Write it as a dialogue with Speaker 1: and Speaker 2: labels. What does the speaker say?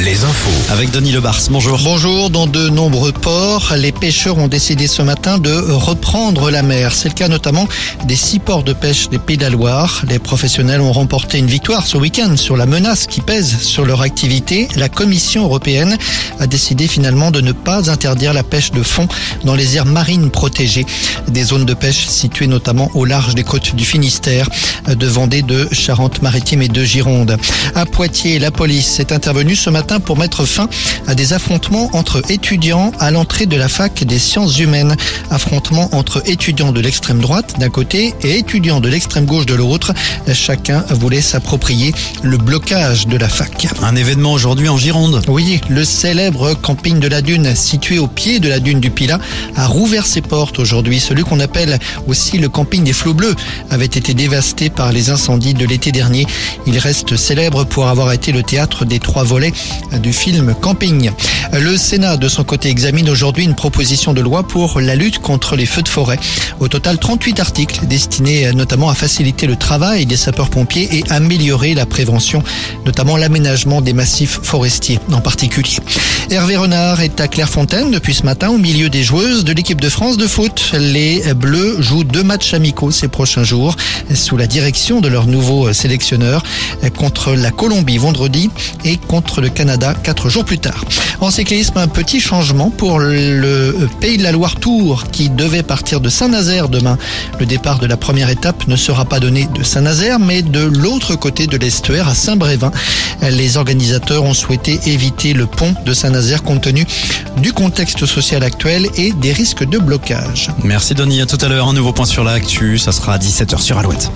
Speaker 1: les infos.
Speaker 2: Avec Denis Lebars, bonjour.
Speaker 3: Bonjour, dans de nombreux ports, les pêcheurs ont décidé ce matin de reprendre la mer. C'est le cas notamment des six ports de pêche des Pays de la Loire. Les professionnels ont remporté une victoire ce week-end sur la menace qui pèse sur leur activité. La Commission européenne a décidé finalement de ne pas interdire la pêche de fond dans les aires marines protégées. Des zones de pêche situées notamment au large des côtes du Finistère, de Vendée, de Charente-Maritime et de Gironde. À Poitiers, la police est intervenue ce matin pour mettre fin à des affrontements entre étudiants à l'entrée de la fac des sciences humaines. Affrontements entre étudiants de l'extrême droite d'un côté et étudiants de l'extrême gauche de l'autre. Chacun voulait s'approprier le blocage de la fac.
Speaker 2: Un événement aujourd'hui en Gironde.
Speaker 3: Oui, le célèbre camping de la Dune, situé au pied de la dune du Pilat, a rouvert ses portes aujourd'hui. Celui qu'on appelle aussi le camping des flots bleus avait été dévasté par les incendies de l'été dernier. Il reste célèbre pour avoir été le théâtre des trois volets du film Camping. Le Sénat, de son côté, examine aujourd'hui une proposition de loi pour la lutte contre les feux de forêt. Au total, 38 articles destinés notamment à faciliter le travail des sapeurs-pompiers et améliorer la prévention, notamment l'aménagement des massifs forestiers en particulier. Hervé Renard est à Clairefontaine depuis ce matin au milieu des joueuses de l'équipe de France de foot. Les Bleus jouent deux matchs amicaux ces prochains jours sous la direction de leur nouveau sélectionneur contre la Colombie vendredi et contre le Canada quatre jours plus tard. En cyclisme, un petit changement pour le Pays de la Loire Tour qui devait partir de Saint-Nazaire demain. Le départ de la première étape ne sera pas donné de Saint-Nazaire mais de l'autre côté de l'estuaire à Saint-Brévin. Les organisateurs ont souhaité éviter le pont de Saint-Nazaire compte tenu du contexte social actuel et des risques de blocage.
Speaker 2: Merci Denis, à tout à l'heure. Un nouveau point sur l'actu, ça sera à 17h sur Alouette.